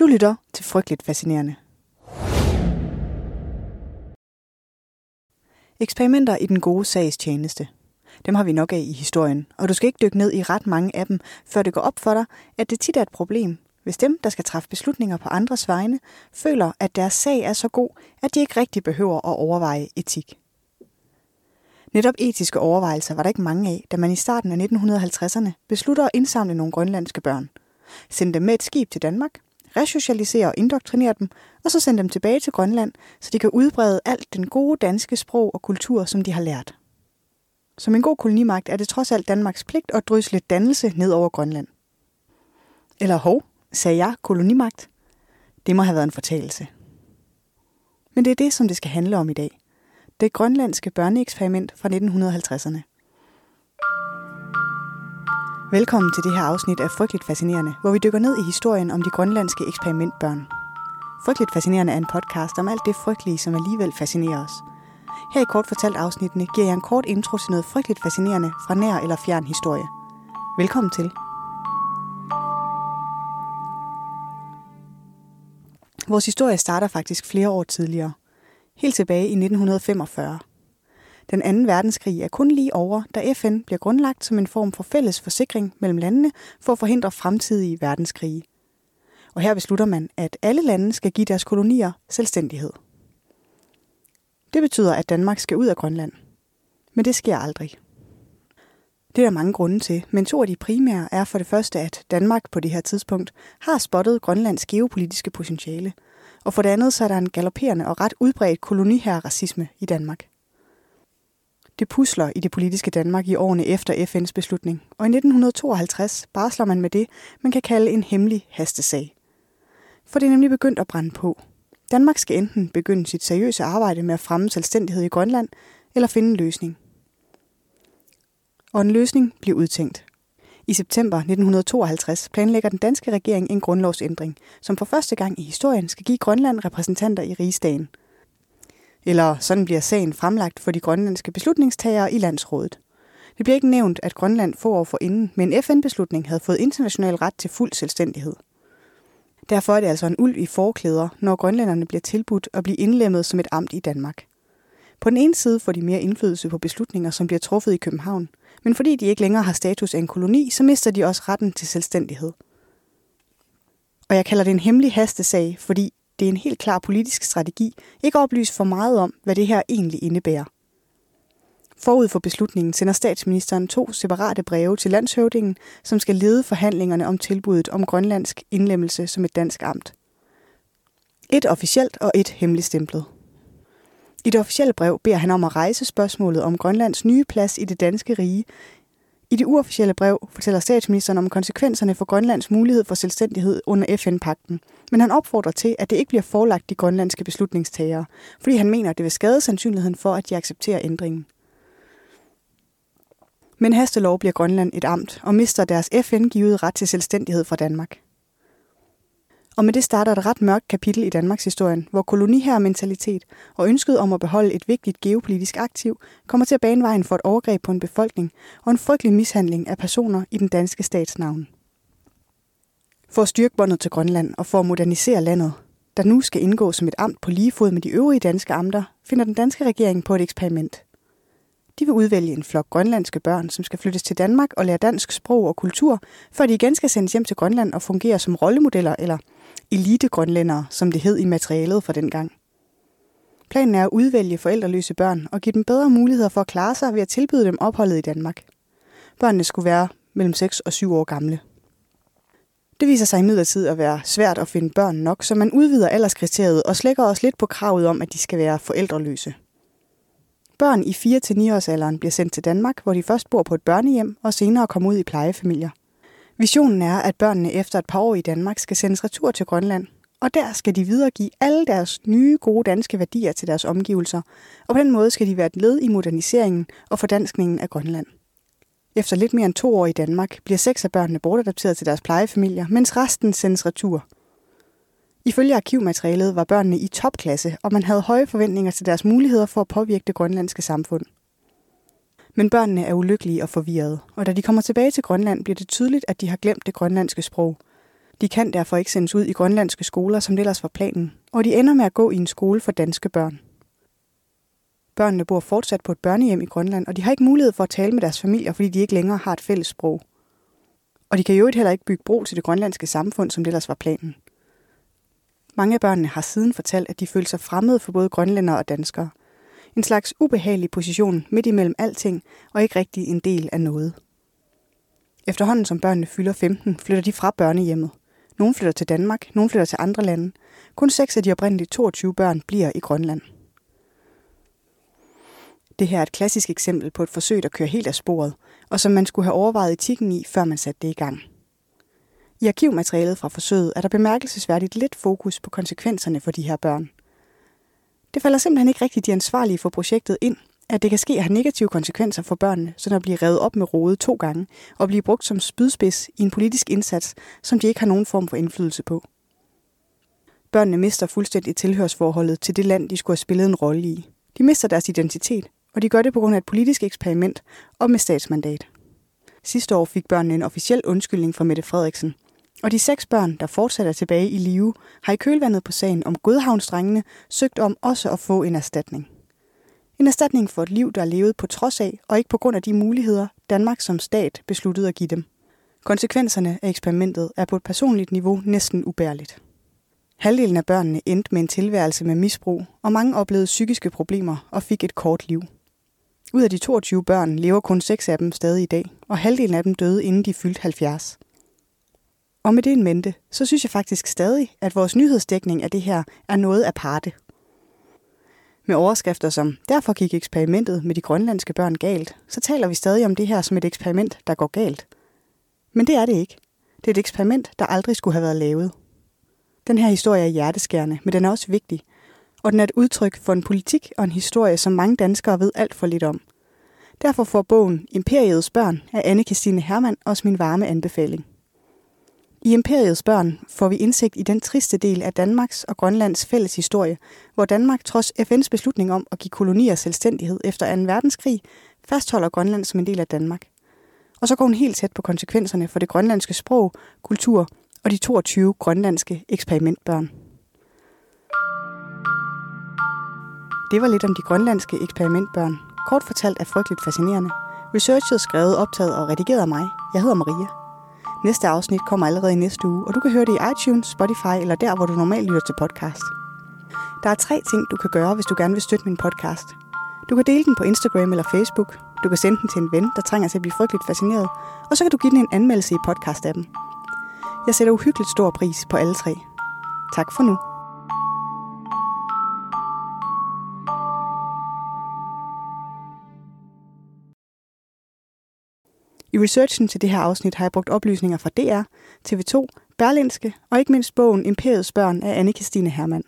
Du lytter til Frygteligt Fascinerende. Eksperimenter i den gode sags tjeneste. Dem har vi nok af i historien, og du skal ikke dykke ned i ret mange af dem, før det går op for dig, at det tit er et problem, hvis dem, der skal træffe beslutninger på andres vegne, føler, at deres sag er så god, at de ikke rigtig behøver at overveje etik. Netop etiske overvejelser var der ikke mange af, da man i starten af 1950'erne besluttede at indsamle nogle grønlandske børn. Sende dem med et skib til Danmark, resocialisere og indoktrinere dem, og så sende dem tilbage til Grønland, så de kan udbrede alt den gode danske sprog og kultur, som de har lært. Som en god kolonimagt er det trods alt Danmarks pligt at drysse lidt dannelse ned over Grønland. Eller hov, sagde jeg kolonimagt? Det må have været en fortalelse. Men det er det, som det skal handle om i dag. Det grønlandske børneeksperiment fra 1950'erne. Velkommen til det her afsnit af Frygteligt Fascinerende, hvor vi dykker ned i historien om de grønlandske eksperimentbørn. Frygteligt Fascinerende er en podcast om alt det frygtelige, som alligevel fascinerer os. Her i kort fortalt afsnittene giver jeg en kort intro til noget frygteligt fascinerende fra nær eller fjern historie. Velkommen til. Vores historie starter faktisk flere år tidligere. Helt tilbage i 1945. Den anden verdenskrig er kun lige over, da FN bliver grundlagt som en form for fælles forsikring mellem landene for at forhindre fremtidige verdenskrige. Og her beslutter man, at alle lande skal give deres kolonier selvstændighed. Det betyder, at Danmark skal ud af Grønland. Men det sker aldrig. Det er der mange grunde til, men to af de primære er for det første, at Danmark på det her tidspunkt har spottet Grønlands geopolitiske potentiale, og for det andet så er der en galopperende og ret udbredt koloniherre-racisme i Danmark. Det pusler i det politiske Danmark i årene efter FN's beslutning, og i 1952 barsler man med det, man kan kalde en hemmelig hastesag. For det er nemlig begyndt at brænde på. Danmark skal enten begynde sit seriøse arbejde med at fremme selvstændighed i Grønland, eller finde en løsning. Og en løsning bliver udtænkt. I september 1952 planlægger den danske regering en grundlovsændring, som for første gang i historien skal give Grønland repræsentanter i rigsdagen – eller sådan bliver sagen fremlagt for de grønlandske beslutningstagere i landsrådet. Det bliver ikke nævnt, at Grønland få år for inden med en FN-beslutning havde fået international ret til fuld selvstændighed. Derfor er det altså en ulv i forklæder, når grønlænderne bliver tilbudt at blive indlemmet som et amt i Danmark. På den ene side får de mere indflydelse på beslutninger, som bliver truffet i København, men fordi de ikke længere har status af en koloni, så mister de også retten til selvstændighed. Og jeg kalder det en hemmelig hastesag, fordi det er en helt klar politisk strategi ikke oplyse for meget om, hvad det her egentlig indebærer. Forud for beslutningen sender statsministeren to separate breve til landshøvdingen, som skal lede forhandlingerne om tilbuddet om grønlandsk indlemmelse som et dansk amt. Et officielt og et hemmeligstemplet. I det officielle brev beder han om at rejse spørgsmålet om Grønlands nye plads i det danske rige i det uofficielle brev fortæller statsministeren om konsekvenserne for Grønlands mulighed for selvstændighed under FN-pakten, men han opfordrer til, at det ikke bliver forelagt de grønlandske beslutningstagere, fordi han mener, at det vil skade sandsynligheden for, at de accepterer ændringen. Men hastelov bliver Grønland et amt og mister deres FN-givet ret til selvstændighed fra Danmark. Og med det starter et ret mørkt kapitel i Danmarks historien, hvor koloniherrementalitet og ønsket om at beholde et vigtigt geopolitisk aktiv kommer til at bane vejen for et overgreb på en befolkning og en frygtelig mishandling af personer i den danske statsnavn. For at styrke båndet til Grønland og for at modernisere landet, der nu skal indgå som et amt på lige fod med de øvrige danske amter, finder den danske regering på et eksperiment. De vil udvælge en flok grønlandske børn, som skal flyttes til Danmark og lære dansk sprog og kultur, før de igen skal sendes hjem til Grønland og fungere som rollemodeller eller elitegrønlændere, som det hed i materialet fra den gang. Planen er at udvælge forældreløse børn og give dem bedre muligheder for at klare sig ved at tilbyde dem opholdet i Danmark. Børnene skulle være mellem 6 og 7 år gamle. Det viser sig imidlertid at være svært at finde børn nok, så man udvider alderskriteriet og slækker også lidt på kravet om, at de skal være forældreløse. Børn i 4-9 års alderen bliver sendt til Danmark, hvor de først bor på et børnehjem og senere kommer ud i plejefamilier. Visionen er, at børnene efter et par år i Danmark skal sendes retur til Grønland, og der skal de videregive alle deres nye gode danske værdier til deres omgivelser, og på den måde skal de være et led i moderniseringen og fordanskningen af Grønland. Efter lidt mere end to år i Danmark bliver seks af børnene bortadapteret til deres plejefamilier, mens resten sendes retur. Ifølge arkivmaterialet var børnene i topklasse, og man havde høje forventninger til deres muligheder for at påvirke det grønlandske samfund. Men børnene er ulykkelige og forvirrede, og da de kommer tilbage til Grønland, bliver det tydeligt, at de har glemt det grønlandske sprog. De kan derfor ikke sendes ud i grønlandske skoler, som det ellers var planen, og de ender med at gå i en skole for danske børn. Børnene bor fortsat på et børnehjem i Grønland, og de har ikke mulighed for at tale med deres familier, fordi de ikke længere har et fælles sprog. Og de kan jo heller ikke bygge bro til det grønlandske samfund, som det ellers var planen. Mange af børnene har siden fortalt, at de føler sig fremmede for både grønlændere og danskere. En slags ubehagelig position midt imellem alting, og ikke rigtig en del af noget. Efterhånden som børnene fylder 15, flytter de fra børnehjemmet. Nogle flytter til Danmark, nogle flytter til andre lande. Kun seks af de oprindelige 22 børn bliver i Grønland. Det her er et klassisk eksempel på et forsøg, der kører helt af sporet, og som man skulle have overvejet etikken i, før man satte det i gang. I arkivmaterialet fra forsøget er der bemærkelsesværdigt lidt fokus på konsekvenserne for de her børn. Det falder simpelthen ikke rigtigt de ansvarlige for projektet ind, at det kan ske at have negative konsekvenser for børnene, så at blive revet op med rode to gange og blive brugt som spydspids i en politisk indsats, som de ikke har nogen form for indflydelse på. Børnene mister fuldstændig tilhørsforholdet til det land, de skulle have spillet en rolle i. De mister deres identitet, og de gør det på grund af et politisk eksperiment og med statsmandat. Sidste år fik børnene en officiel undskyldning fra Mette Frederiksen, og de seks børn, der fortsætter tilbage i live, har i kølvandet på sagen om Godhavnsdrengene søgt om også at få en erstatning. En erstatning for et liv, der er levet på trods af og ikke på grund af de muligheder, Danmark som stat besluttede at give dem. Konsekvenserne af eksperimentet er på et personligt niveau næsten ubærligt. Halvdelen af børnene endte med en tilværelse med misbrug, og mange oplevede psykiske problemer og fik et kort liv. Ud af de 22 børn lever kun 6 af dem stadig i dag, og halvdelen af dem døde inden de fyldte 70. Og med det en mente, så synes jeg faktisk stadig, at vores nyhedsdækning af det her er noget aparte. Med overskrifter som, derfor gik eksperimentet med de grønlandske børn galt, så taler vi stadig om det her som et eksperiment, der går galt. Men det er det ikke. Det er et eksperiment, der aldrig skulle have været lavet. Den her historie er hjerteskærende, men den er også vigtig. Og den er et udtryk for en politik og en historie, som mange danskere ved alt for lidt om. Derfor får bogen Imperiets børn af Anne-Kristine Hermann også min varme anbefaling. I Imperiets børn får vi indsigt i den triste del af Danmarks og Grønlands fælles historie, hvor Danmark trods FN's beslutning om at give kolonier selvstændighed efter 2. verdenskrig, fastholder Grønland som en del af Danmark. Og så går hun helt tæt på konsekvenserne for det grønlandske sprog, kultur og de 22 grønlandske eksperimentbørn. Det var lidt om de grønlandske eksperimentbørn. Kort fortalt er frygteligt fascinerende. Researchet skrevet, optaget og redigeret af mig. Jeg hedder Maria. Næste afsnit kommer allerede i næste uge, og du kan høre det i iTunes, Spotify eller der, hvor du normalt lytter til podcast. Der er tre ting, du kan gøre, hvis du gerne vil støtte min podcast. Du kan dele den på Instagram eller Facebook. Du kan sende den til en ven, der trænger til at blive frygteligt fascineret. Og så kan du give den en anmeldelse i podcast-appen. Jeg sætter uhyggeligt stor pris på alle tre. Tak for nu. I researchen til det her afsnit har jeg brugt oplysninger fra DR, TV2, Berlinske og ikke mindst bogen Imperiets børn af anne Christine Hermann.